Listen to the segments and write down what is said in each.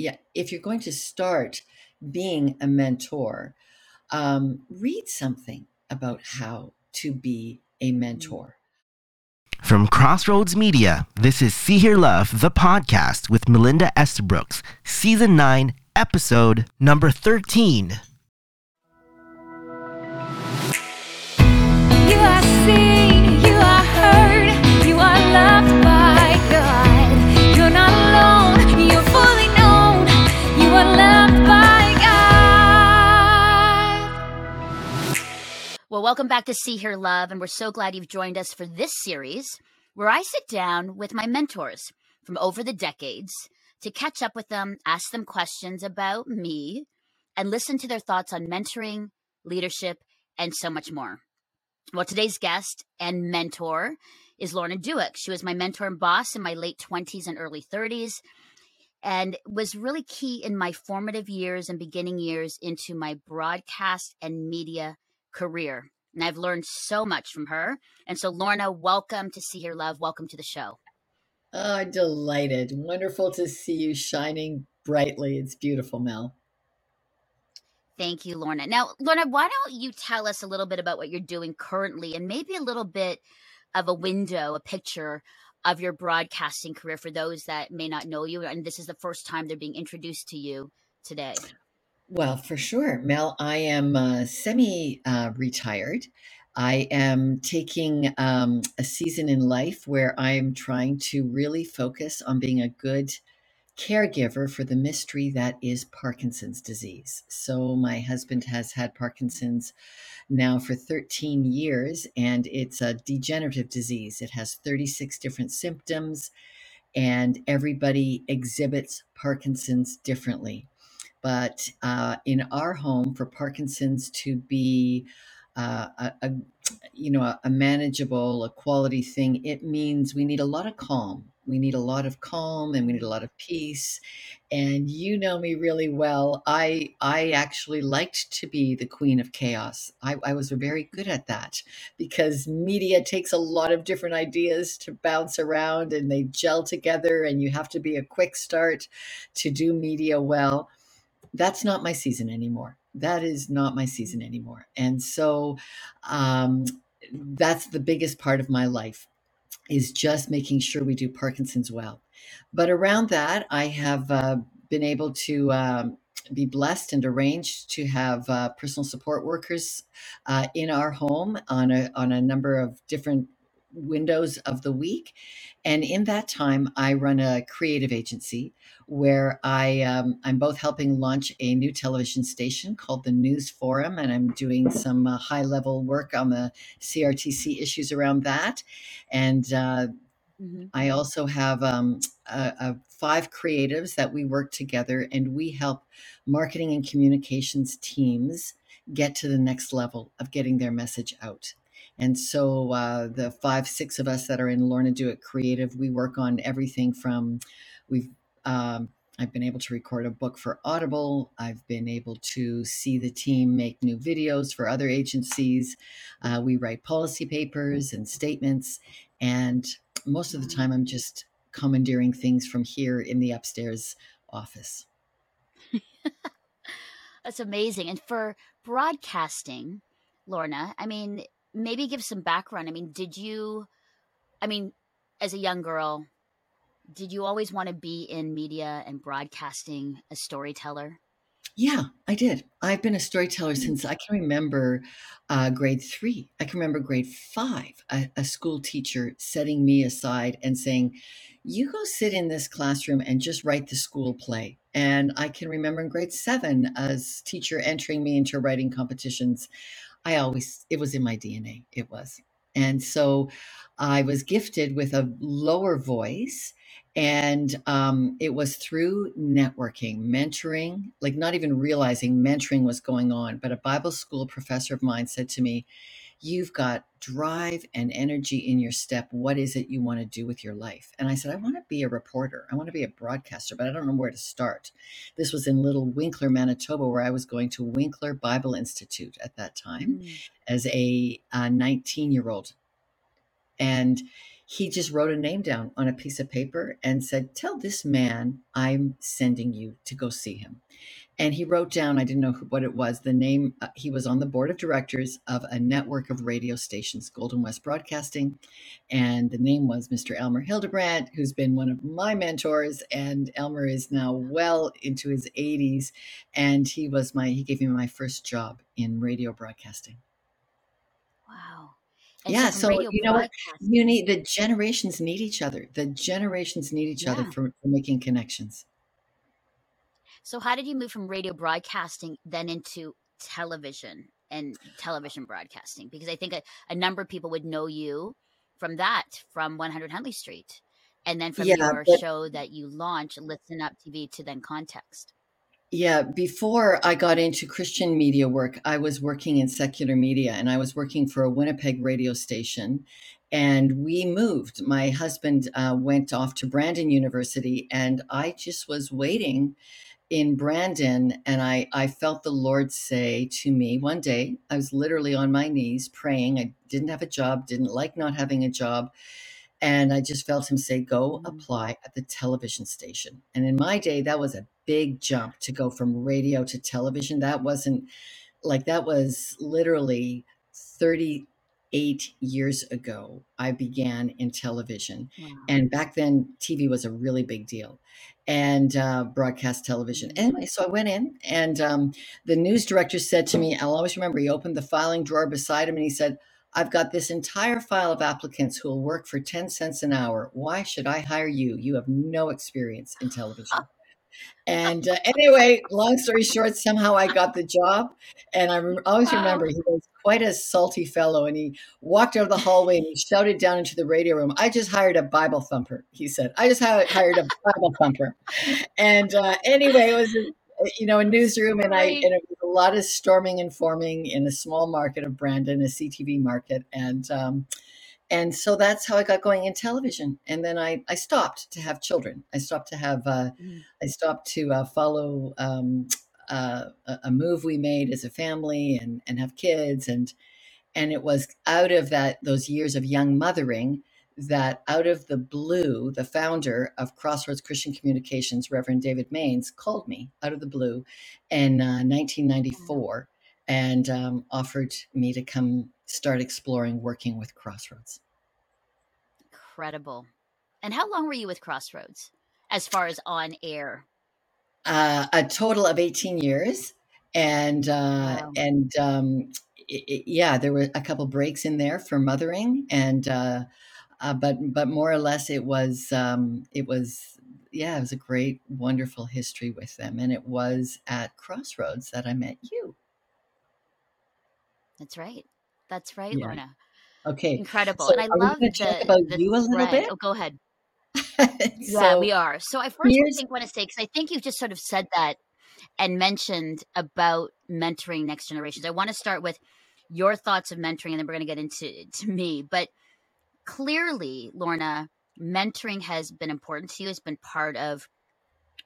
yeah, if you're going to start being a mentor, um, read something about how to be a mentor. From Crossroads Media, this is See Hear Love, the podcast with Melinda Estabrooks, Season 9, Episode number 13. You are seen, you are heard, you are loved welcome back to See Hear Love, and we're so glad you've joined us for this series where I sit down with my mentors from over the decades to catch up with them, ask them questions about me, and listen to their thoughts on mentoring, leadership, and so much more. Well, today's guest and mentor is Lorna Dueck. She was my mentor and boss in my late 20s and early 30s and was really key in my formative years and beginning years into my broadcast and media career. And I've learned so much from her. And so, Lorna, welcome to See Hear Love. Welcome to the show. Oh, delighted. Wonderful to see you shining brightly. It's beautiful, Mel. Thank you, Lorna. Now, Lorna, why don't you tell us a little bit about what you're doing currently and maybe a little bit of a window, a picture of your broadcasting career for those that may not know you and this is the first time they're being introduced to you today. Well, for sure, Mel. I am uh, semi uh, retired. I am taking um, a season in life where I am trying to really focus on being a good caregiver for the mystery that is Parkinson's disease. So, my husband has had Parkinson's now for 13 years, and it's a degenerative disease. It has 36 different symptoms, and everybody exhibits Parkinson's differently. But uh, in our home, for Parkinson's to be uh, a, a you know a, a manageable, a quality thing, it means we need a lot of calm. We need a lot of calm, and we need a lot of peace. And you know me really well. I I actually liked to be the queen of chaos. I, I was very good at that because media takes a lot of different ideas to bounce around, and they gel together. And you have to be a quick start to do media well that's not my season anymore. That is not my season anymore. And so um, that's the biggest part of my life is just making sure we do Parkinson's well. But around that, I have uh, been able to um, be blessed and arranged to have uh, personal support workers uh, in our home on a on a number of different windows of the week. And in that time, I run a creative agency where I um, I'm both helping launch a new television station called the News Forum, and I'm doing some uh, high level work on the CRTC issues around that. And uh, Mm-hmm. I also have um, a, a five creatives that we work together, and we help marketing and communications teams get to the next level of getting their message out. And so uh, the five, six of us that are in Lorna Dueck Creative, we work on everything from we've um, I've been able to record a book for Audible. I've been able to see the team make new videos for other agencies. Uh, we write policy papers and statements, and most of the time, I'm just commandeering things from here in the upstairs office. That's amazing. And for broadcasting, Lorna, I mean, maybe give some background. I mean, did you, I mean, as a young girl, did you always want to be in media and broadcasting a storyteller? Yeah, I did. I've been a storyteller since I can remember uh, grade three. I can remember grade five, a, a school teacher setting me aside and saying, You go sit in this classroom and just write the school play. And I can remember in grade seven, as teacher entering me into writing competitions. I always, it was in my DNA. It was. And so I was gifted with a lower voice and um, it was through networking mentoring like not even realizing mentoring was going on but a bible school professor of mine said to me you've got drive and energy in your step. What is it you want to do with your life? And i said i want to be a reporter. I want to be a broadcaster but i don't know where to start. This was in little winkler manitoba where i was going to winkler bible institute at that time Mm. as a 19 year old and he just wrote a name down on a piece of paper and said, Tell this man I'm sending you to go see him. And he wrote down, I didn't know what it was, the name. Uh, he was on the board of directors of a network of radio stations, Golden West Broadcasting. And the name was Mr. Elmer Hildebrand, who's been one of my mentors. And Elmer is now well into his 80s. And he was my, he gave me my first job in radio broadcasting. Wow. And Yeah, so you know what? You need the generations need each other. The generations need each other for, for making connections. So how did you move from radio broadcasting then into television and television broadcasting? Because I think a, a number of people would know you from that, from 100 Huntley Street, and then from Yeah, your but show that you launched, Listen Up TV, to then Context. yeah, before I got into Christian media work, I was working in secular media and I was working for a Winnipeg radio station. And we moved. My husband uh, went off to Brandon University, and I just was waiting in Brandon. And I, I felt the Lord say to me one day, I was literally on my knees praying. I didn't have a job, didn't like not having a job. And I just felt him say, go Mhm. apply at the television station. And in my day, that was a big jump to go from radio to television. That wasn't like that was literally 38 years ago. I began in television. Wow. And back then, TV was a really big deal and uh, broadcast television. Mhm. Anyway, so I went in, and um, the news director said to me, I'll always remember, he opened the filing drawer beside him and he said, I've got this entire file of applicants who will work for 10 cents an hour. Why should I hire you? You have no experience in television. And uh, anyway, long story short, somehow I got the job. And I always remember he was quite a salty fellow. And he walked out of the hallway and he shouted down into the radio room, I just hired a Bible thumper. He said, I just hired a Bible thumper. And uh, anyway, it was, a, you know, a newsroom. And I, and it was a lot of storming and forming in a small market of Brandon, a CTV market. And, um, and so that's how I got going in television. And then I, I stopped to have children. I stopped to have, uh, Mm. I stopped to uh, follow um, uh, a move we made as a family and, and have kids. And, and it was out of that, those years of young mothering that out of the blue, the founder of Crossroads Christian Communications, Reverend David Mainse, called me out of the blue in uh, 1994 and um, offered me to come start exploring working with Crossroads. Incredible. And how long were you with Crossroads as far as on air? Uh, a total of 18 years. And uh, Wow. and um, i i yeah, there were a couple breaks in there for mothering, and uh, uh, but but more or less it was um, it was yeah, it was a great, wonderful history with them, and it was at Crossroads that I met you. That's right. That's right, Yeah. Lorna. Okay, Incredible. so and I love to talk about the you a little thread. bit? Oh, go ahead. Yeah, we are. So I first I think want to say because I think you've just sort of said that and mentioned about mentoring next generations. I want to start with your thoughts of mentoring, and then we're going to get into to me. But clearly, Lorna, mentoring has been important to you. It's been part of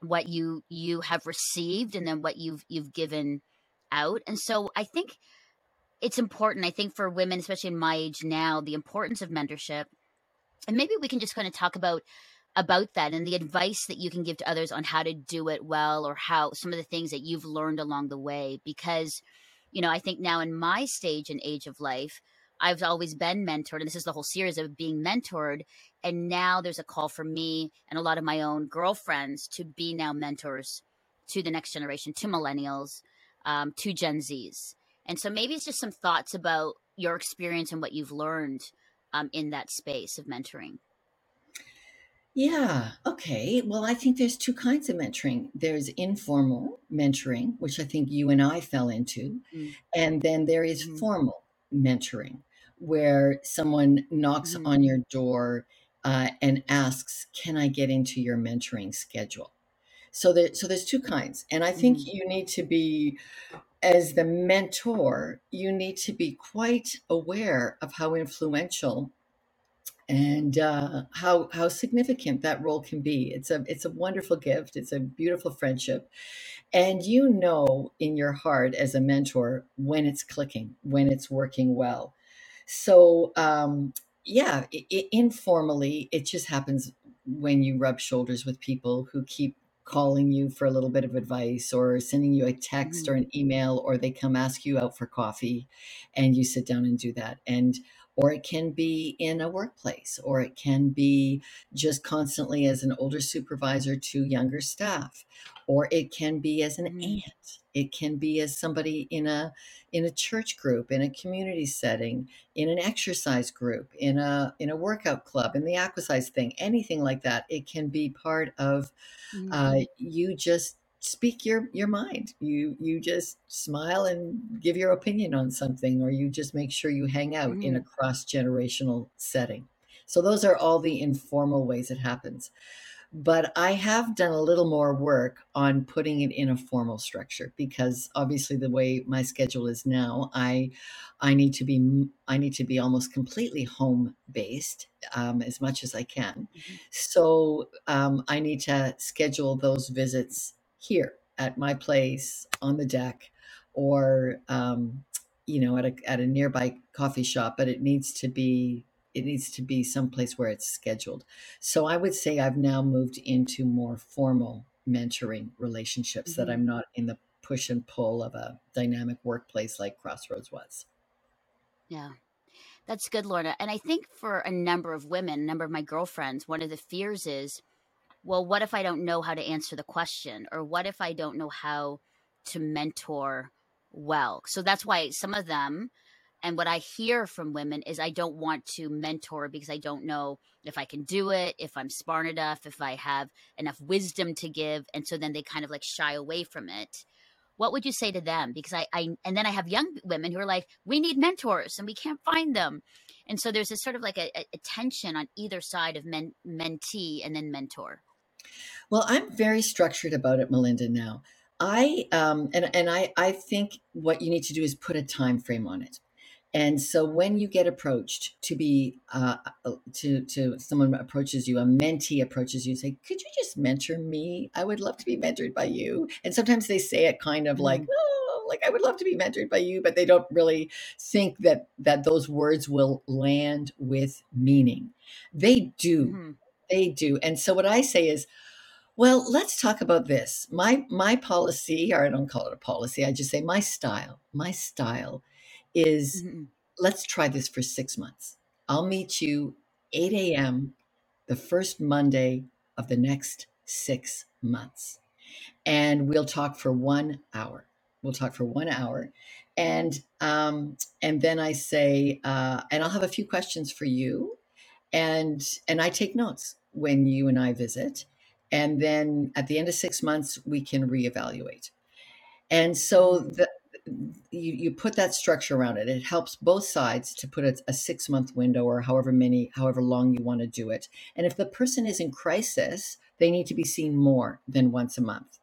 what you you have received, and then what you've you've given out. And so I think it's important. I think for women, especially in my age now, the importance of mentorship. And maybe we can just kind of talk about about that and the advice that you can give to others on how to do it well or how some of the things that you've learned along the way. Because you know i think now in my stage and age of life i've always been mentored and this is the whole series of being mentored. And now there's a call for me and a lot of my own girlfriends to be now mentors to the next generation to millennials um, to gen z's and so maybe it's just some thoughts about your experience and what you've learned um, in that space of mentoring. Yeah. Okay. Well, I think there's two kinds of mentoring. There's informal mentoring, which I think you and I fell into. Mm. And then there is Mhm. formal mentoring, where someone knocks Mhm. on your door uh, and asks, "Can I get into your mentoring schedule?" So there, so there's two kinds, and I think Mhm. you need to be, as the mentor, you need to be quite aware of how influential and uh, how how significant that role can be. It's a it's a wonderful gift. It's a beautiful friendship, and you know in your heart as a mentor when it's clicking, when it's working well. So um, yeah, informally, it just happens when you rub shoulders with people who keep calling you for a little bit of advice or sending you a text Mhm. or an email or they come ask you out for coffee and you sit down and do that and or it can be in a workplace or it can be just constantly as an older supervisor to younger staff or it can be as an Mhm. aunt. It can be as somebody in a in a church group in a community setting in an exercise group in a in a workout club in the aquasize thing anything like that. It can be part of uh, you just speak your your mind you you just smile and give your opinion on something or you just make sure you hang out in a Mhm. cross generational setting so those are all the informal ways it happens but I have done a little more work on putting it in a formal structure because obviously the way my schedule is now, I I need to be I need to be almost completely home based um, as much as I can. Mhm. So um, I need to schedule those visits here at my place on the deck, or um, you know at a at a nearby coffee shop. But it needs to be it needs to be someplace where it's scheduled. So I would say I've now moved into more formal mentoring relationships that Mhm. I'm not in the push and pull of a dynamic workplace like Crossroads was. Yeah. That's good, Lorna. And I think for a number of women, a number of my girlfriends, one of the fears is, well, what if I don't know how to answer the question? Or what if I don't know how to mentor well? So that's why some of them, and what I hear from women is, I don't want to mentor because I don't know if I can do it, if I'm smart enough, if I have enough wisdom to give. And so then they kind of like shy away from it what would you say to them because I, I and then i have young women who are like we need mentors and we can't find them and so there's this sort of like a, a tension on either side of men, mentee and then mentor Well, I'm very structured about it, Melinda. Now, I um, and and I I think what you need to do is put a time frame on it. And so when you get approached to be uh, to to someone approaches you, a mentee approaches you, and say, "Could you just mentor me? I would love to be mentored by you." And sometimes they say it kind of like, Mhm. "Oh, like I would love to be mentored by you," but they don't really think that that those words will land with meaning. They do Mhm. They do. And so what I say is, well, let's talk about this. My my policy, or I don't call it a policy, I just say my style. My style is Mhm. let's try this for six months. I'll meet you 8 a.m. the first Monday of the next six months. And we'll talk for one hour. We'll talk for one hour. And um, and then I say, uh, and I'll have a few questions for you and and I take notes when you and I visit, and then at the end of six months we can reevaluate. And so the you, you put that structure around it. It helps both sides to put a, a six month window or however many, however long you want to do it. And if the person is in crisis, they need to be seen more than once a month.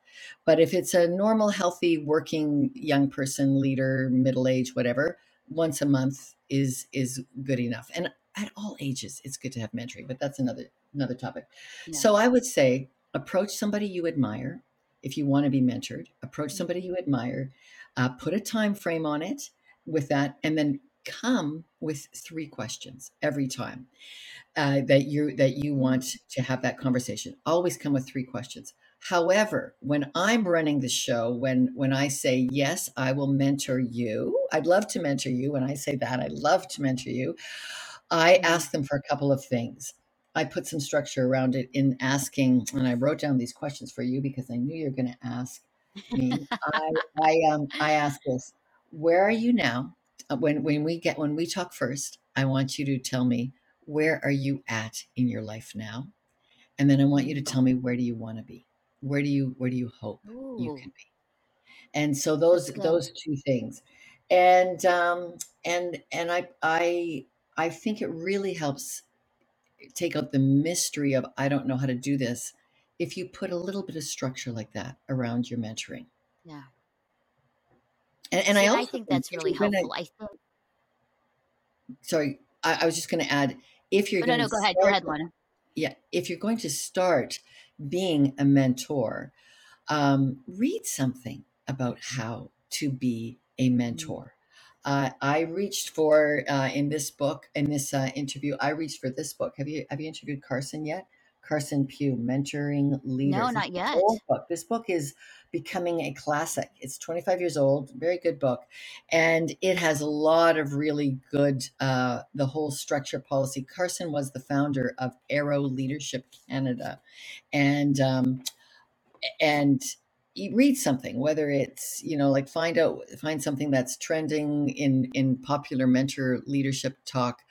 But if it's a normal, healthy, working young person, leader, middle age, whatever, once a month is is good enough. And at all ages, it's good to have mentoring, but that's another another topic. Yeah. So I would say approach somebody you admire if you want to be mentored. Approach somebody you admire. Uh, put a time frame on it with that, and then come with three questions every time uh, that you that you want to have that conversation. Always come with three questions. However, when I'm running the show, when when I say yes, I will mentor you. I'd love to mentor you. When I say that, I love to mentor you. I Mhm. ask them for a couple of things. I put some structure around it in asking, and I wrote down these questions for you because I knew you're going to ask me. I I um I ask this: Where are you now? Uh, When when we get when we talk first, I want you to tell me where are you at in your life now, and then I want you to tell me where do you want to be? Where do you where do you hope you can be? And so those those two things, and um and and I I I think it really helps take out the mystery of I don't know how to do this if you put a little bit of structure like that around your mentoring. Yeah. And, and See, I I also think think that's really helpful. I think. sorry, I, I was just gonna add if you're Oh, no, no, go ahead. Go ahead, Lorna. yeah, if you're going to start being a mentor, um, read something about how to be a Mhm. mentor. Uh, I reached for uh, in this book in this uh, interview. I reached for this book. Have you have you interviewed Carson yet? Carson Pue, mentoring leaders. No, It's not an yet. old book. This book is becoming a classic. It's 25 years old. Very good book, and it has a lot of really good. Uh, the whole structure policy. Carson was the founder of Arrow Leadership Canada, and um, and read something whether it's you know like find out find something that's trending in in popular mentor leadership talk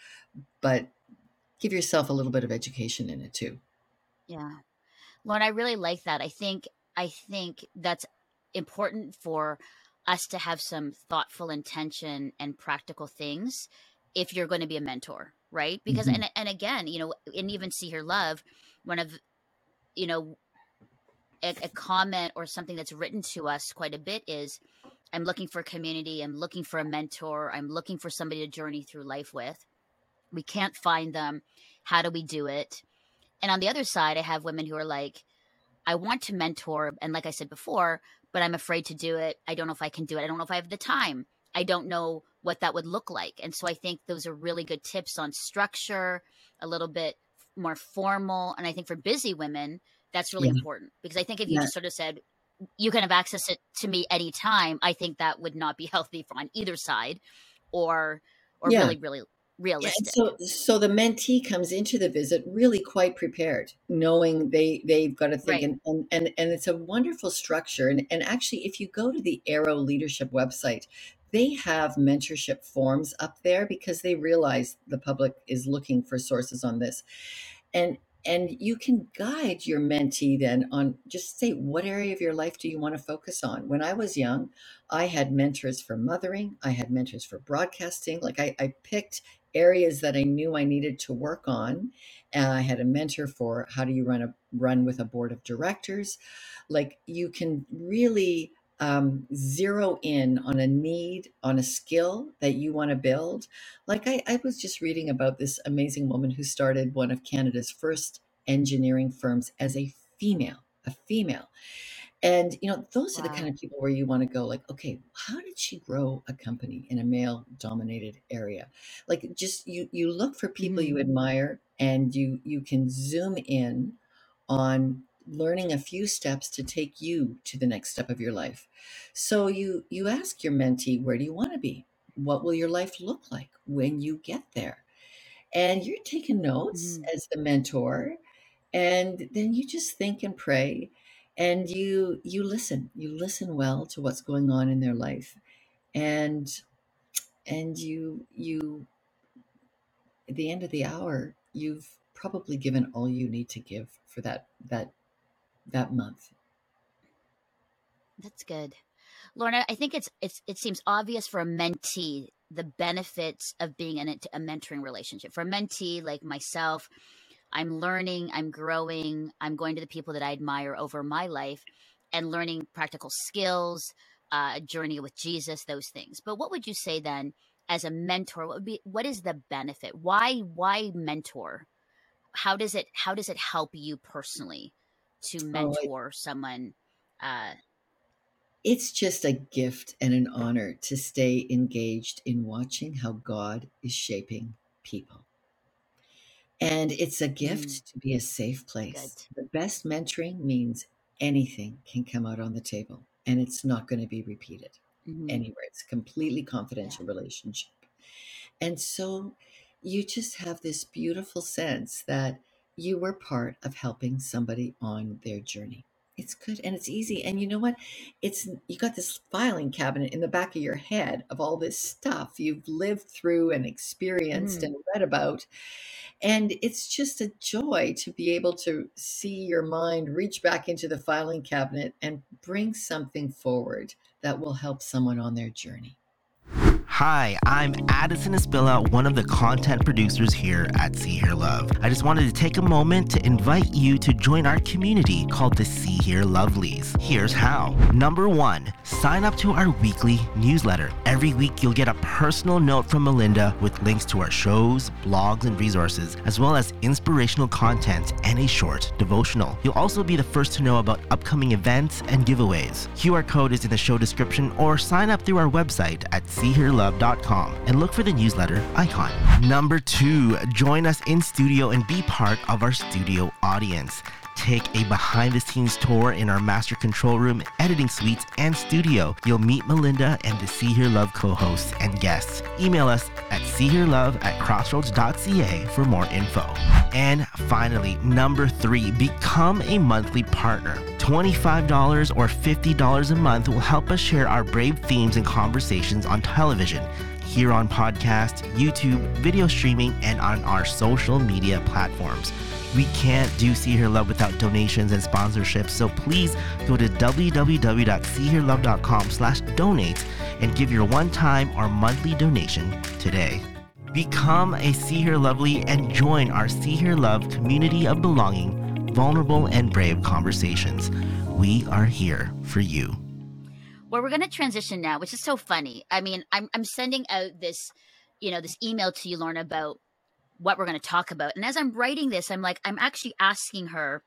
but give yourself a little bit of education in it too Yeah. Lorna, I really like that. I think I think that's important for us to have some thoughtful intention and practical things if you're going to be a mentor, right? Because Mhm. and and again, you know, and even See Hear Love, one of you know a, a comment or something that's written to us quite a bit is I'm looking for community, I'm looking for a mentor, I'm looking for somebody to journey through life with. We can't find them. How do we do it? And on the other side, I have women who are like, I want to mentor. And like I said before, but I'm afraid to do it. I don't know if I can do it. I don't know if I have the time. I don't know what that would look like. And so I think those are really good tips on structure, a little bit more formal. And I think for busy women, that's really Yeah. important because I think if you Yeah. just sort of said, you can have access it to me anytime, I think that would not be healthy for on either side or or Yeah. really, really Yeah, realistic. so so the mentee comes into the visit really quite prepared knowing they they've got to think Right. and, and and and it's a wonderful structure and and actually if you go to the arrow leadership website they have mentorship forms up there because they realize the public is looking for sources on this and and you can guide your mentee then on just say what area of your life do you want to focus on? When i was young i had mentors for mothering i had mentors for broadcasting like i, I picked areas that i knew i needed to work on and i had a mentor for how do you run a run with a board of directors? Like you can really um, zero in on a need on a skill that you want to build like I, I was just reading about this amazing woman who started one of Canada's first engineering firms as a female, a female. And you know, those are the Wow. kind of people where you want to go like, okay, how did she grow a company in a male dominated area? Like just you you look for people you Mhm. admire and you you can zoom in on learning a few steps to take you to the next step of your life. So you you ask your mentee, where do you want to be? What will your life look like when you get there? And you're taking notes Mhm. as the mentor, and then you just think and pray, and you you listen. You listen well to what's going on in their life, and and you you at the end of the hour, you've probably given all you need to give for that that that month. That's good. Lorna, I think it's it's it seems obvious for a mentee the benefits of being in a, a mentoring relationship. For a mentee like myself, I'm learning, I'm growing, I'm going to the people that I admire over my life and learning practical skills, uh, a journey with Jesus, those things. But what would you say then as a mentor? What would be what is the benefit? Why why mentor? How does it how does it help you personally to Oh, I- mentor someone? Uh, It's just a gift and an honor to stay engaged in watching how God is shaping people. And it's a gift to be a safe place. The best mentoring means anything can come out on the table and it's not going to be repeated mhm. anywhere. It's a completely confidential relationship. And so you just have this beautiful sense that you were part of helping somebody on their journey. It's good and it's easy. And you know what? It's you got this filing cabinet in the back of your head of all this stuff you've lived through and experienced Mhm. and read about. And it's just a joy to be able to see your mind reach back into the filing cabinet and bring something forward that will help someone on their journey. Hi, I'm Addison Espilla, one of the content producers here at See Hear Love. I just wanted to take a moment to invite you to join our community called the See Hear Lovelies. Here's how. Number one, sign up to our weekly newsletter. Every week, you'll get a personal note from Melinda with links to our shows, blogs, and resources, as well as inspirational content and a short devotional. You'll also be the first to know about upcoming events and giveaways. QR code is in the show description or sign up through our website at and look for the newsletter icon. Number two, join us in studio and be part of our studio audience take a behind the scenes tour in our master control room, editing suites, and studio. You'll meet Melinda and the See Hear Love co hosts and guests. Email us at seehearlove at crossroads.ca for more info. And finally, number three, become a monthly partner. $25 or $50 a month will help us share our brave themes and conversations on television here on podcast, YouTube, video streaming, and on our social media platforms. We can't do See Hear Love without donations and sponsorships, so please go to www.seehearlove.com slash donate and give your one-time or monthly donation today. Become a See Hear Lovely and join our See Hear Love community of belonging, vulnerable and brave conversations. We are here for you. Well, we're going to transition now, which is so funny. I mean, I'm I'm sending out this, you know, this email to you, Lorna, about what we're going to talk about. And as I'm writing this, I'm like, I'm actually asking her,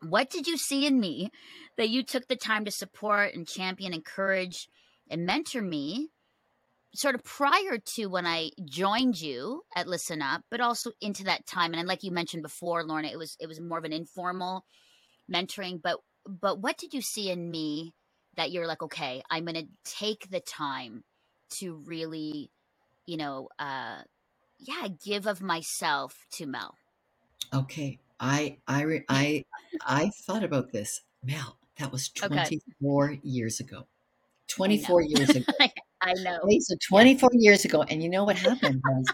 what did you see in me that you took the time to support and champion, encourage, and mentor me? Sort of prior to when I joined you at Listen Up, but also into that time, and like you mentioned before, Lorna, it was it was more of an informal mentoring. But but what did you see in me that you're like, okay, I'm going to take the time to really, you know, uh, yeah, give of myself to Mel. Okay. I I I I thought about this. Mel, that was 24 okay. years ago. 24 years ago. I know. Okay, so 24 yes. years ago. And you know what happened was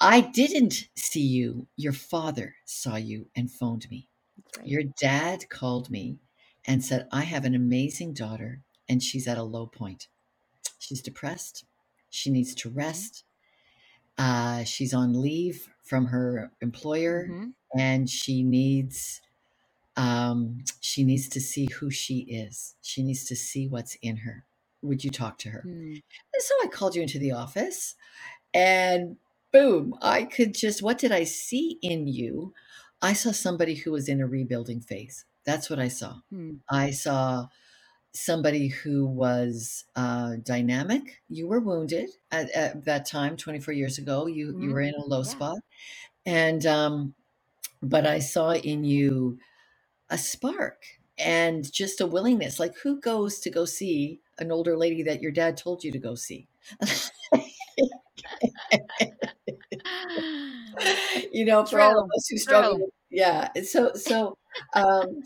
I didn't see you. Your father saw you and phoned me. Right. Your dad called me and said, I have an amazing daughter and she's at a low point. She's depressed. She needs to mm-hmm. rest. Uh, she's on leave from her employer, mm-hmm. and she needs um, she needs to see who she is. She needs to see what's in her. Would you talk to her? Mm. And so I called you into the office, and boom, I could just what did I see in you? I saw somebody who was in a rebuilding phase. That's what I saw. Mm. I saw somebody who was uh, dynamic. You were wounded at, at, that time, 24 years ago. You mm-hmm. you were in a low yeah. spot, and um, but I saw in you a spark and just a willingness. Like who goes to go see an older lady that your dad told you to go see? you know, for true, all of us who struggle. Yeah. So so um,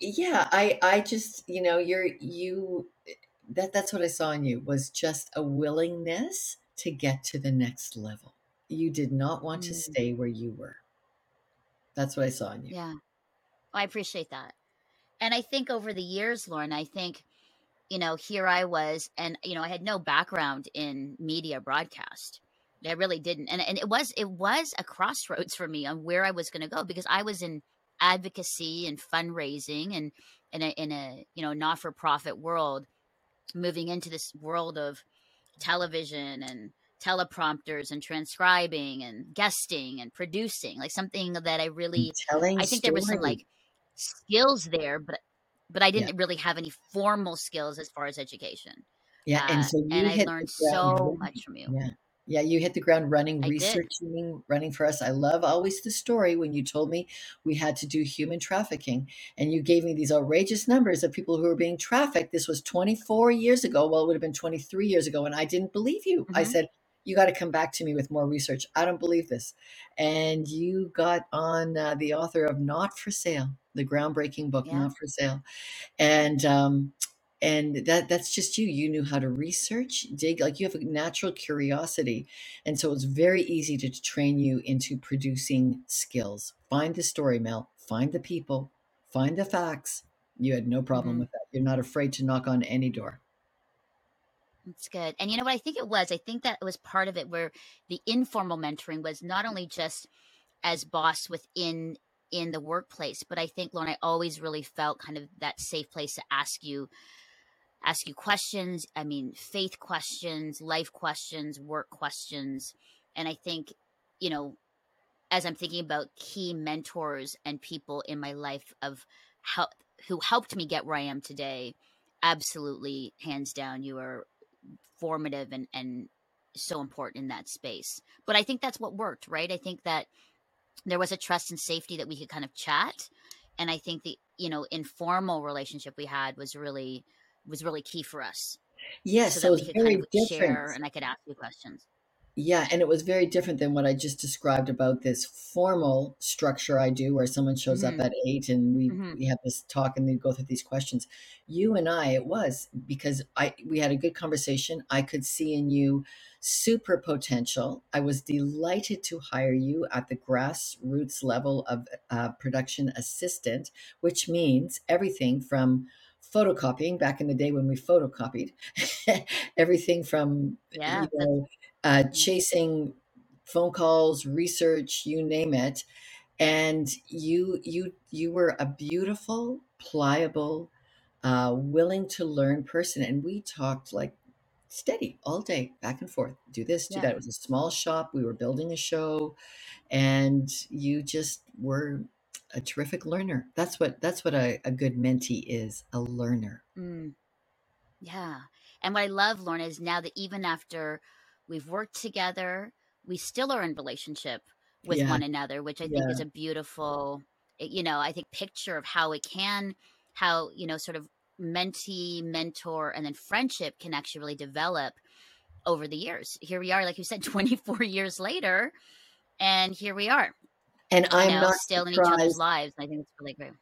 yeah i i just you know you're you that that's what i saw in you was just a willingness to get to the next level. You did not want mm. to stay where you were. That's what i saw in you. Yeah. I appreciate that. And i think over the years Lorna i think you know here i was and you know i had no background in media broadcast. I really didn't and, and it was it was a crossroads for me on where i was going to go because i was in advocacy and fundraising and in a, in a you know not for profit world moving into this world of television and teleprompters and transcribing and guesting and producing like something that i really Telling i think there was some like skills there but but i didn't yeah. really have any formal skills as far as education yeah and so uh, and i learned so much from you. Yeah yeah, you hit the ground running, I researching, did. running for us. I love always the story when you told me we had to do human trafficking and you gave me these outrageous numbers of people who were being trafficked. This was 24 years ago. Well, it would have been 23 years ago. And I didn't believe you. I said, you got to come back to me with more research. I don't believe this. And you got on uh, the author of Not for Sale, the groundbreaking book, yeah. Not for Sale. And um, and that that's just you. You knew how to research dig like you have a natural curiosity and so it's very easy to train you into producing skills. Find the story mel. Find the people. Find the facts. You had no problem mm-hmm. with that. You're not afraid to knock on any door. That's good. And you know what? I think it was? I think that was part of it where the informal mentoring was not only just as boss within in the workplace, but I think Lorna, I always really felt kind of that safe place to ask you ask you questions. I mean, faith questions, life questions, work questions. And I think, you know, as I'm thinking about key mentors and people in my life of how who helped me get where I am today, absolutely, hands down, you are formative and and so important in that space. But I think that's what worked, right? I think that there was a trust and safety that we could kind of chat, and I think the you know informal relationship we had was really was really key for us. Yes, so so we could very kind of different. and I could ask you questions. Yeah, and it was very different than what I just described about this formal structure I do where someone shows up Mhm. at eight and we Mhm. we have this talk and then go through these questions. You and I, it was because I we had a good conversation. I could see in you super potential. I was delighted to hire you at the grassroots level of uh, production assistant, which means everything from photocopying back in the day when we photocopied, everything from Yeah, you know uh, chasing phone calls, research, you name it. And you you you were a beautiful, pliable, uh, willing to learn person. And we talked like steady all day, back and forth. Do this, do yeah. that. It was a small shop. We were building a show, and you just were a terrific learner. That's what that's what a, a good mentee is, a learner. Mm, yeah. And what I love, Lorna, is now that even after we've worked together, we still are in relationship with Yeah, one another, which I think yeah. is a beautiful, eh, you know, I think picture of how it can, how, you know, sort of mentee, mentor, and then friendship can actually really develop over the years. Here we are, like you said, 24 years later, and here we are, And I'm not still in each other's lives. I think it's really great.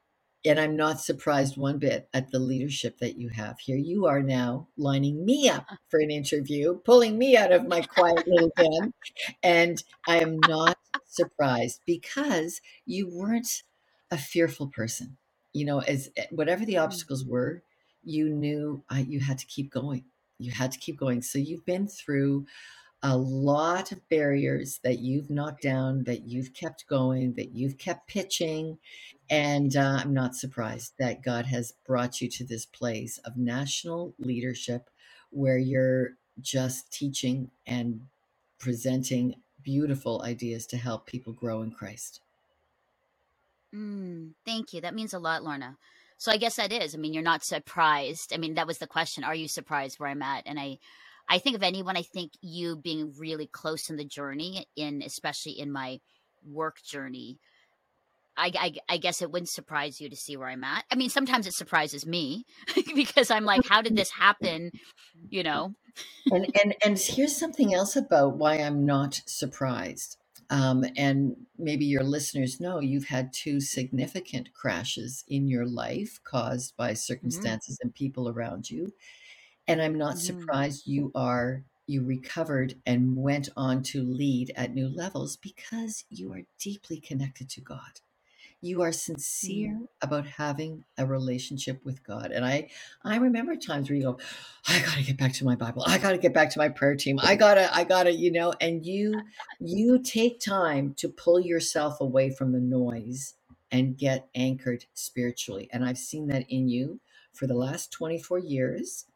And I'm not surprised one bit at the leadership that you have here. You are now lining me up for an interview, pulling me out of my quiet little den. And I am not surprised because you weren't a fearful person. You know, as eh, whatever the Mm, obstacles were, you knew uh, you had to keep going. You had to keep going. So you've been through a lot of barriers that you've knocked down, that you've kept going, that you've kept pitching. And uh, I'm not surprised that God has brought you to this place of national leadership where you're just teaching and presenting beautiful ideas to help people grow in Christ. Mm, thank you. That means a lot, Lorna. So I guess that is. I mean, you're not surprised. I mean, that was the question. Are you surprised where I'm at? And I, I think of anyone. I think you being really close in the journey, in especially in my work journey. I, I, I guess it wouldn't surprise you to see where I'm at. I mean, sometimes it surprises me because I'm like, how did this happen? You know? and and and here's something else about why I'm not surprised. Um, and maybe your listeners know you've had two significant crashes in your life caused by hmm circumstances and people around you. And I'm not hmm surprised you are you recovered and went on to lead at new levels because you are deeply connected to God you are sincere mm about having a relationship with God. And I I remember times where you go, I got to get back to my Bible. I got to get back to my prayer team. I got to I got to, you know, and you you take time to pull yourself away from the noise and get anchored spiritually. And I've seen that in you for the last 24 years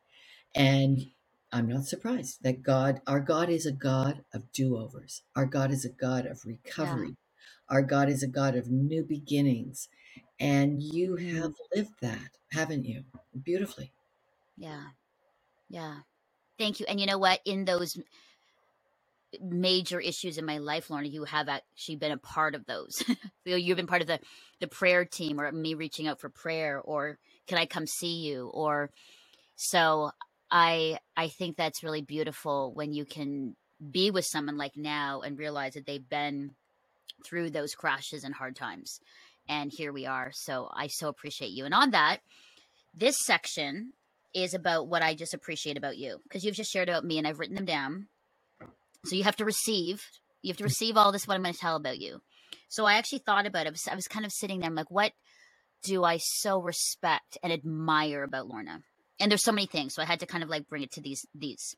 and I'm not surprised that God, our God is a God of do overs. Our God is a God of Yeah. recovery. Our God is a God of new beginnings. And you have Mm, lived that, haven't you? Beautifully. yeah. Yeah. Thank you. And you know what? In those major issues in my life, Lorna, you have actually been a part of those. You- You've been part of the the prayer team, or me reaching out for prayer, or can I come see you? Or so I I think that's really beautiful when you can be with someone like now and realize that they've been through those crashes and hard times, and here we are. So I so appreciate you. And on that, this section is about what I just appreciate about you because you've just shared about me, and I've written them down. So you have to receive. You have to receive all this what I'm going to tell about you. So I actually thought about it. I was, I was kind of sitting there. I'm like, what do I so respect and admire about Lorna? And there's so many things. So I had to kind of like bring it to these these.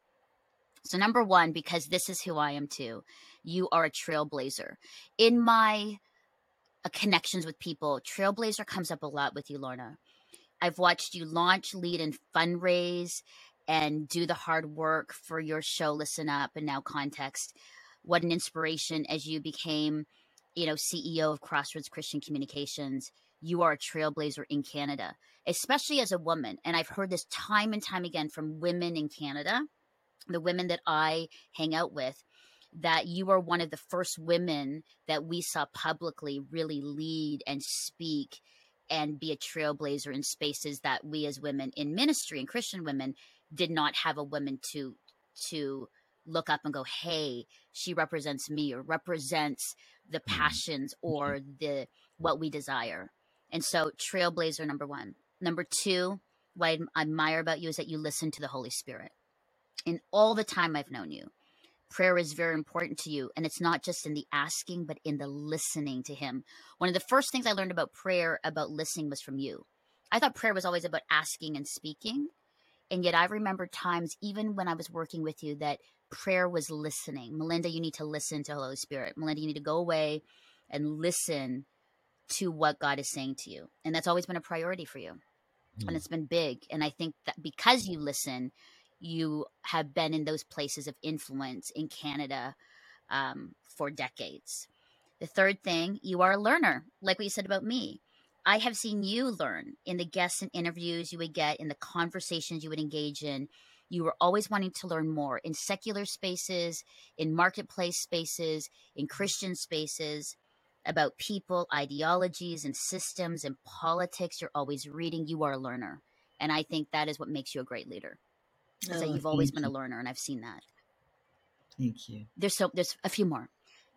So number one, because this is who I am too. You are a trailblazer. In my uh, connections with people, trailblazer comes up a lot with you, Lorna. I've watched you launch, lead, and fundraise and do the hard work for your show, Listen Up, and now Context. What an inspiration as you became, you know, CEO of Crossroads Christian Communications. You are a trailblazer in Canada, especially as a woman. And I've heard this time and time again from women in Canada, the women that I hang out with, that you are one of the first women that we saw publicly really lead and speak and be a trailblazer in spaces that we as women in ministry and Christian women did not have a woman to to look up and go, "Hey, she represents me or represents the Mm-hmm. passions or the what we desire." And so, trailblazer number 1. Number 2, what I admire about you is that you listen to the Holy Spirit. In all the time I've known you, prayer is very important to you and it's not just in the asking but in the listening to him one of the first things i learned about prayer about listening was from you i thought prayer was always about asking and speaking and yet i remember times even when i was working with you that prayer was listening melinda you need to listen to holy spirit melinda you need to go away and listen to what god is saying to you and that's always been a priority for you and Mm. it's been big and i think that because you listen you have been in those places of influence in Canada um, for decades. The third thing, you are a learner, like what you said about me. I have seen you learn in the guests and interviews you would get, in the conversations you would engage in. You were always wanting to learn more in secular spaces, in marketplace spaces, in Christian spaces about people, ideologies, and systems and politics. You're always reading. You are a learner. And I think that is what makes you a great leader is that Oh, you've always thank been a learner and I've seen that. Thank you. There's so there's a few more.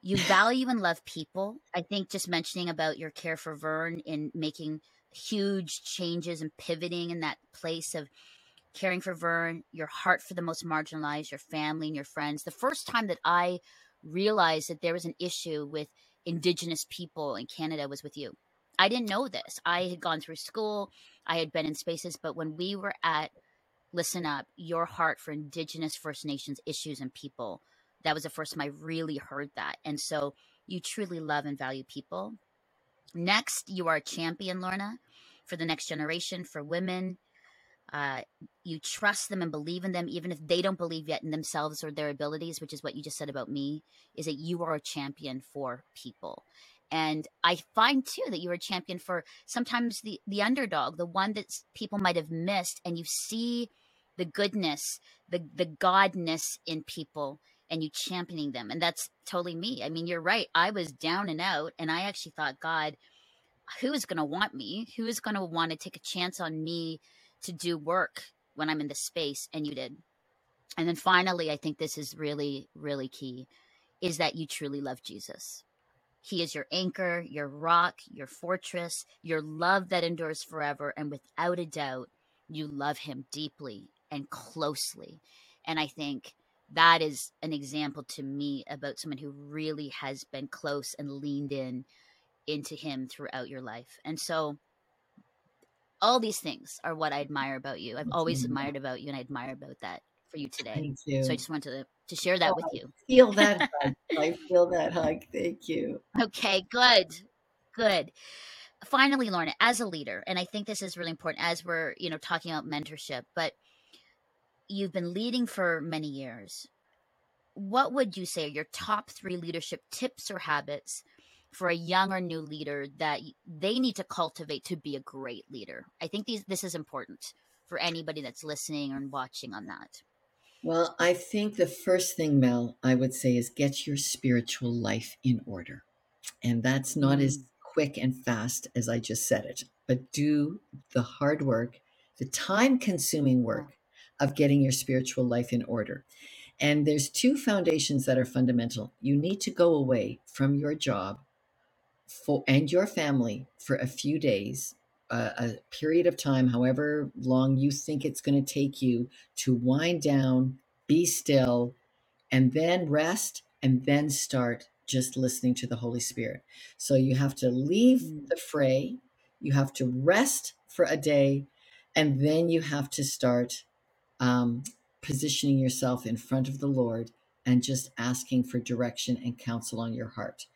You value and love people. I think just mentioning about your care for Vern in making huge changes and pivoting in that place of caring for Vern, your heart for the most marginalized, your family and your friends. The first time that I realized that there was an issue with indigenous people in Canada was with you. I didn't know this. I had gone through school, I had been in spaces, but when we were at Listen Up, your heart for Indigenous First Nations issues and people, that was the first time I really heard that. And so you truly love and value people. Next, you are a champion, Lorna, for the next generation, for women. Uh, you trust them and believe in them, even if they don't believe yet in themselves or their abilities, which is what you just said about me, is that you are a champion for people. And I find too that you're a champion for sometimes the, the underdog, the one that people might have missed, and you see the goodness, the, the godness in people and you championing them. And that's totally me. I mean, you're right. I was down and out, and I actually thought, God, who is going to want me? Who is going to want to take a chance on me to do work when I'm in the space? And you did. And then finally, I think this is really, really key is that you truly love Jesus. He is your anchor, your rock, your fortress, your love that endures forever. And without a doubt, you love him deeply and closely. And I think that is an example to me about someone who really has been close and leaned in into him throughout your life. And so all these things are what I admire about you. I've always Mhm. admired about you and I admire about that for you today. Thank you. So I just wanted to, to share that with Oh, you. Feel that hug. I feel that hug. Thank you. Okay, good. Good. Finally, Lorna, as a leader, and I think this is really important as we're, you know, talking about mentorship, but you've been leading for many years. What would you say are your top three leadership tips or habits for a young or new leader that they need to cultivate to be a great leader? I think these this is important for anybody that's listening or watching on that. Well, I think the first thing, Mel, I would say is get your spiritual life in order. And that's not as Mm. quick and fast as I just said it, but do the hard work, the time consuming work of getting your spiritual life in order. And there's two foundations that are fundamental. You need to go away from your job for and your family for a few days, uh, a period of time, however long you think it's going to take you to wind down, be still, and then rest, and then start just listening to the Holy Spirit. So you have to leave Mm. the fray, you have to rest for a day, and then you have to start um, positioning yourself in front of the Lord and just asking for direction and counsel on your heart.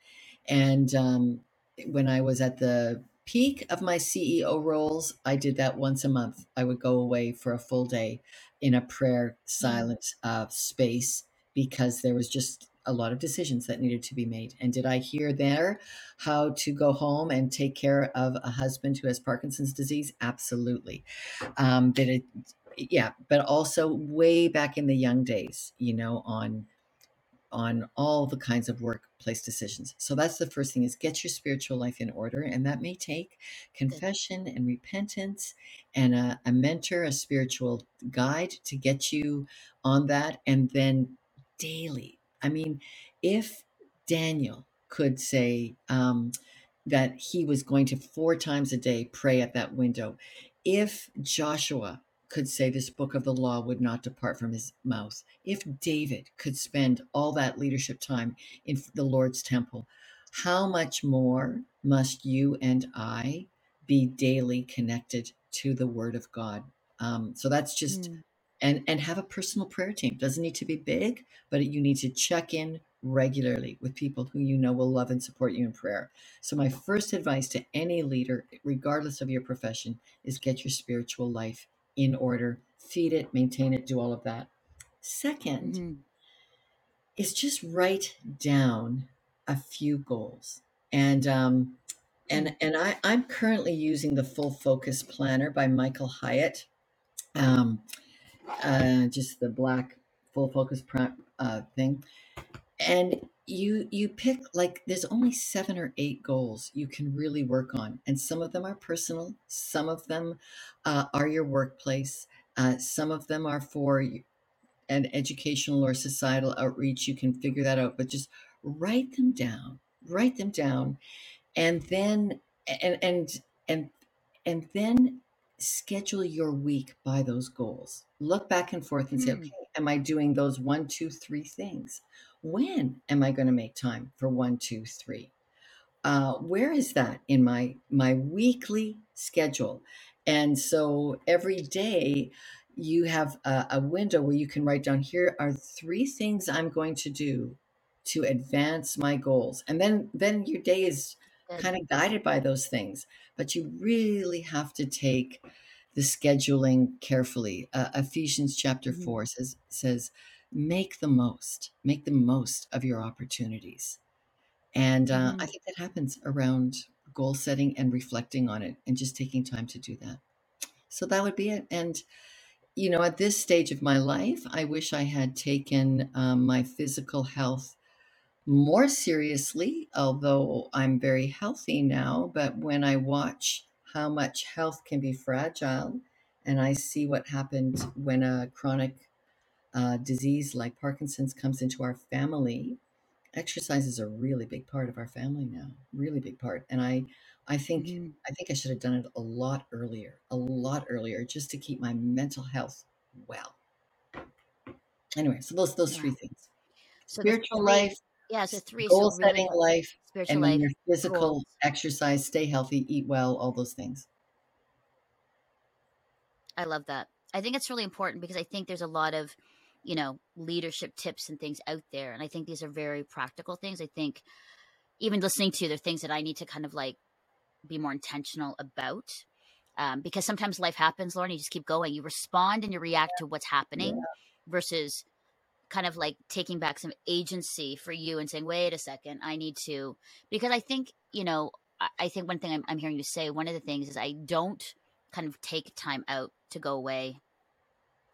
And um, when I was at the peak of my CEO roles, I did that once a month. I would go away for a full day in a prayer silent uh, space because there was just a lot of decisions that needed to be made. And did I hear there how to go home and take care of a husband who has Parkinson's disease? Absolutely. Um, did it? Yeah, but also way back in the young days, you know, on on all the kinds of workplace decisions. So that's the first thing is get your spiritual life in order. And that may take confession and repentance and a, a mentor, a spiritual guide to get you on that. And then daily. I mean, if Daniel could say um, that he was going to four times a day pray at that window, if Joshua could say this book of the law would not depart from his mouth. If David could spend all that leadership time in the Lord's temple, how much more must you and I be daily connected to the Word of God? Um, so that's just Mm. and and have a personal prayer team. Doesn't need to be big, but you need to check in regularly with people who you know will love and support you in prayer. So my first advice to any leader, regardless of your profession, is get your spiritual life in order, feed it, maintain it, do all of that. 2nd Mhm. is just write down a few goals. And um, and and I, I'm currently using the Full Focus Planner by Michael Hyatt. Um, uh, just the black full focus pra- uh, thing, and you you pick like there's only seven or eight goals you can really work on, and some of them are personal, some of them uh, are your workplace, uh, some of them are for an educational or societal outreach. You can figure that out, but just write them down. Write them down and then and and and and then schedule your week by those goals look back and forth and say Mm. okay am i doing those one two three things when am i going to make time for one two three? Uh, where is that in my my weekly schedule? And so every day you have a, a window where you can write down here are three things i'm going to do to advance my goals. And then then your day is kind of guided by those things but you really have to take the scheduling carefully. Uh, ephesians chapter Mhm. 4 says says make the most make the most of your opportunities and uh, I Mhm. think that happens around goal setting and reflecting on it and just taking time to do that. So that would be it. And, you know, at this stage of my life, I wish I had taken um, my physical health more seriously, although I'm very healthy now. But when I watch how much health can be fragile and I see what happened when a chronic uh, disease like Parkinson's comes into our family, exercise is a really big part of our family now really big part and i i think Mhm. i think i should have done it a lot earlier a lot earlier just to keep my mental health well anyway so those those three things So the spiritual three, life yeah, so three. goal So really, setting life spiritual and then life, your physical goals. exercise stay healthy eat well all those things I love that. I think it's really important because I think there's a lot of, you know, leadership tips and things out there. And I think these are very practical things. I think even listening to you, they're things that I need to kind of like be more intentional about. Um, because sometimes life happens, Lorna, you just keep going. You respond and you react to what's happening versus kind of like taking back some agency for you and saying, wait a second, I need to. Because I think, you know, I, I think one thing I'm, I'm hearing you say, one of the things is I don't kind of take time out to go away,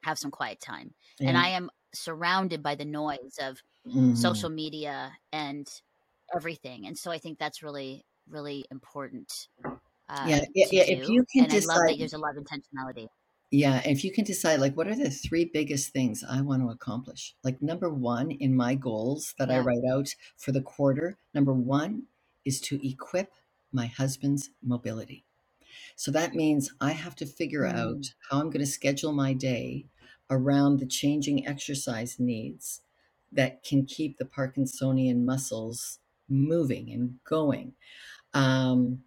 have some quiet time. And I am surrounded by the noise of Mhm. social media and everything. And so I think that's really, really important. Uh, Yeah, yeah, yeah, if you can and I love decide- that there's a lot of intentionality. Yeah, if you can decide, like, what are the three biggest things I want to accomplish? Like, number one in my goals that I write out for the quarter, number one is to equip my husband's mobility. So that means I have to figure Mm. out how I'm going to schedule my day around the changing exercise needs that can keep the Parkinsonian muscles moving and going. Um,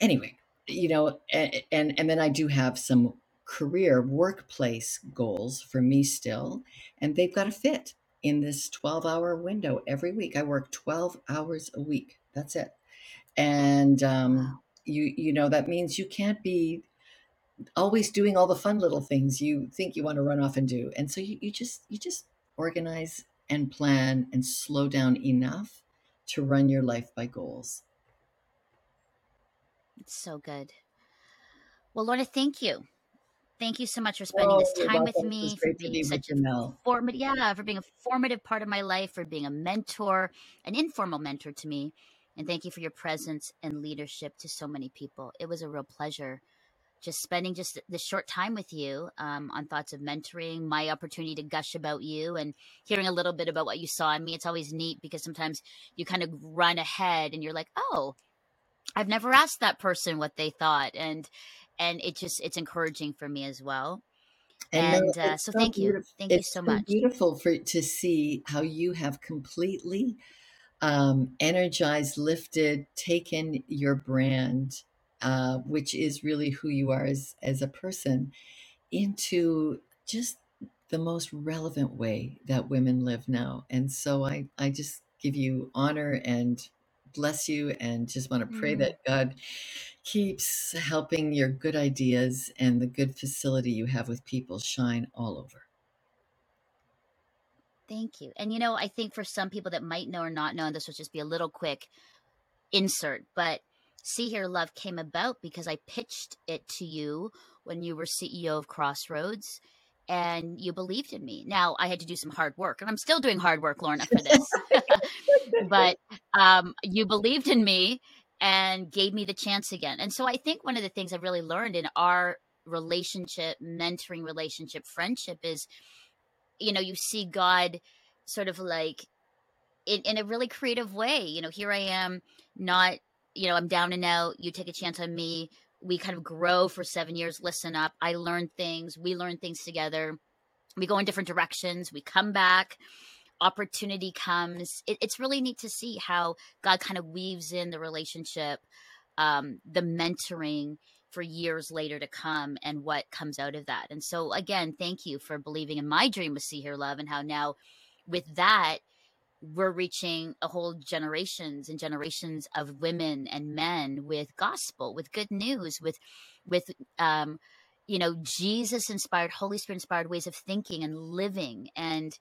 anyway, you know, and, and and then I do have some career workplace goals for me still, and they've got to fit in this 12 hour window every week. I work 12 hours a week. That's it. And um. You you know that means you can't be always doing all the fun little things you think you want to run off and do and so you, you just you just organize and plan and slow down enough to run your life by goals It's so good. Well, Lorna, thank you. Thank you so much for spending Oh, this time with welcome. It was me, for great to be being such a formative, yeah, for being a formative part of my life, for being a mentor, an informal mentor to me. And thank you for your presence and leadership to so many people. It was a real pleasure just spending just this short time with you um, on thoughts of mentoring, my opportunity to gush about you and hearing a little bit about what you saw in me. It's always neat because sometimes you kind of run ahead and you're like, oh, I've never asked that person what they thought. And and it just it's encouraging for me as well. And And uh, so so thank you. beautiful. Thank you so so much. beautiful for to see how you have completely um, energized, lifted, taken your brand, uh, which is really who you are as as a person, into just the most relevant way that women live now. And so I I just give you honor and bless you and just want to pray Mm, that God keeps helping your good ideas and the good facility you have with people shine all over. Thank you. And you know, I think for some people that might know or not know, and this will just be a little quick insert, but See Hear Love came about because I pitched it to you when you were CEO of Crossroads and you believed in me. Now I had to do some hard work, and I'm still doing hard work, Lorna, for this. but um, you believed in me and gave me the chance again. And so I think one of the things I've really learned in our relationship, mentoring relationship, friendship is, you know, you see God sort of like in, in a really creative way. You know, here I am, not, you know, I'm down and out. You take a chance on me. We kind of grow for seven years. Listen up. I learn things. We learn things together. We go in different directions. We come back. Opportunity comes. It, it's really neat to see how God kind of weaves in the relationship, um, the mentoring for years later to come and what comes out of that. And so, again, thank you for believing in my dream with See Hear Love and how now with that, we're reaching a whole generations and generations of women and men with gospel with good news with with um you know jesus inspired holy spirit inspired ways of thinking and living. And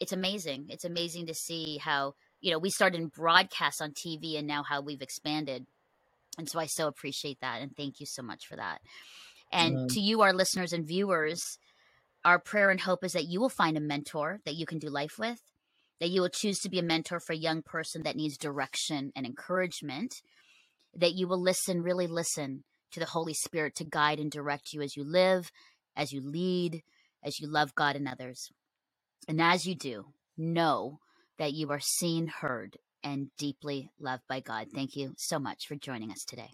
it's amazing. It's amazing to see how you know we started in broadcast on tv and now how we've expanded and so i so appreciate that and thank you so much for that and Um, to you our listeners and viewers our prayer and hope is that you will find a mentor that you can do life with that you will choose to be a mentor for a young person that needs direction and encouragement, that you will listen, really listen to the Holy Spirit to guide and direct you as you live, as you lead, as you love God and others. And as you do, know that you are seen, heard, and deeply loved by God. Thank you so much for joining us today.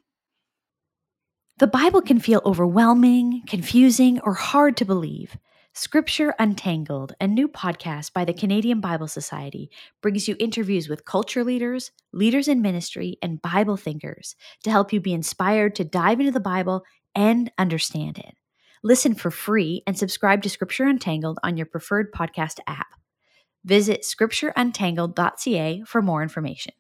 The Bible can feel overwhelming, confusing, or hard to believe. Scripture Untangled, a new podcast by the Canadian Bible Society, brings you interviews with culture leaders, leaders in ministry, and Bible thinkers to help you be inspired to dive into the Bible and understand it. Listen for free and subscribe to Scripture Untangled on your preferred podcast app. Visit scriptureuntangled.ca for more information.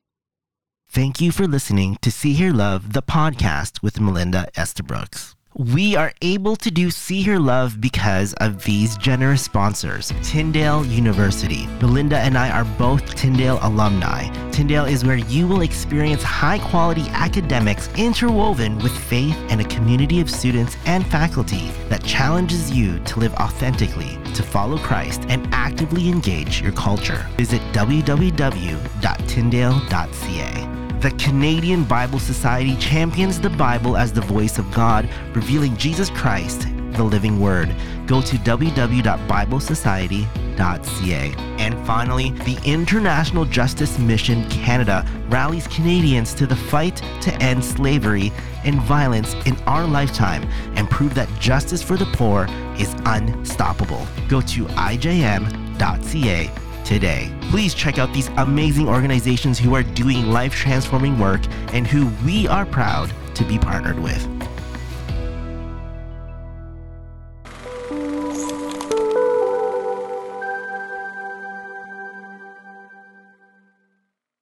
Thank you for listening to See Hear Love, the podcast with Melinda Estabrooks. We are able to do See Hear Love because of these generous sponsors Tyndale University. Belinda and I are both Tyndale alumni. Tyndale is where you will experience high quality academics interwoven with faith and a community of students and faculty that challenges you to live authentically, to follow Christ, and actively engage your culture. Visit www.tyndale.ca. The Canadian Bible Society champions the Bible as the voice of God, revealing Jesus Christ, the living Word. Go to www.biblesociety.ca. And finally, the International Justice Mission Canada rallies Canadians to the fight to end slavery and violence in our lifetime and prove that justice for the poor is unstoppable. Go to ijm.ca today. Please check out these amazing organizations who are doing life transforming work and who we are proud to be partnered with.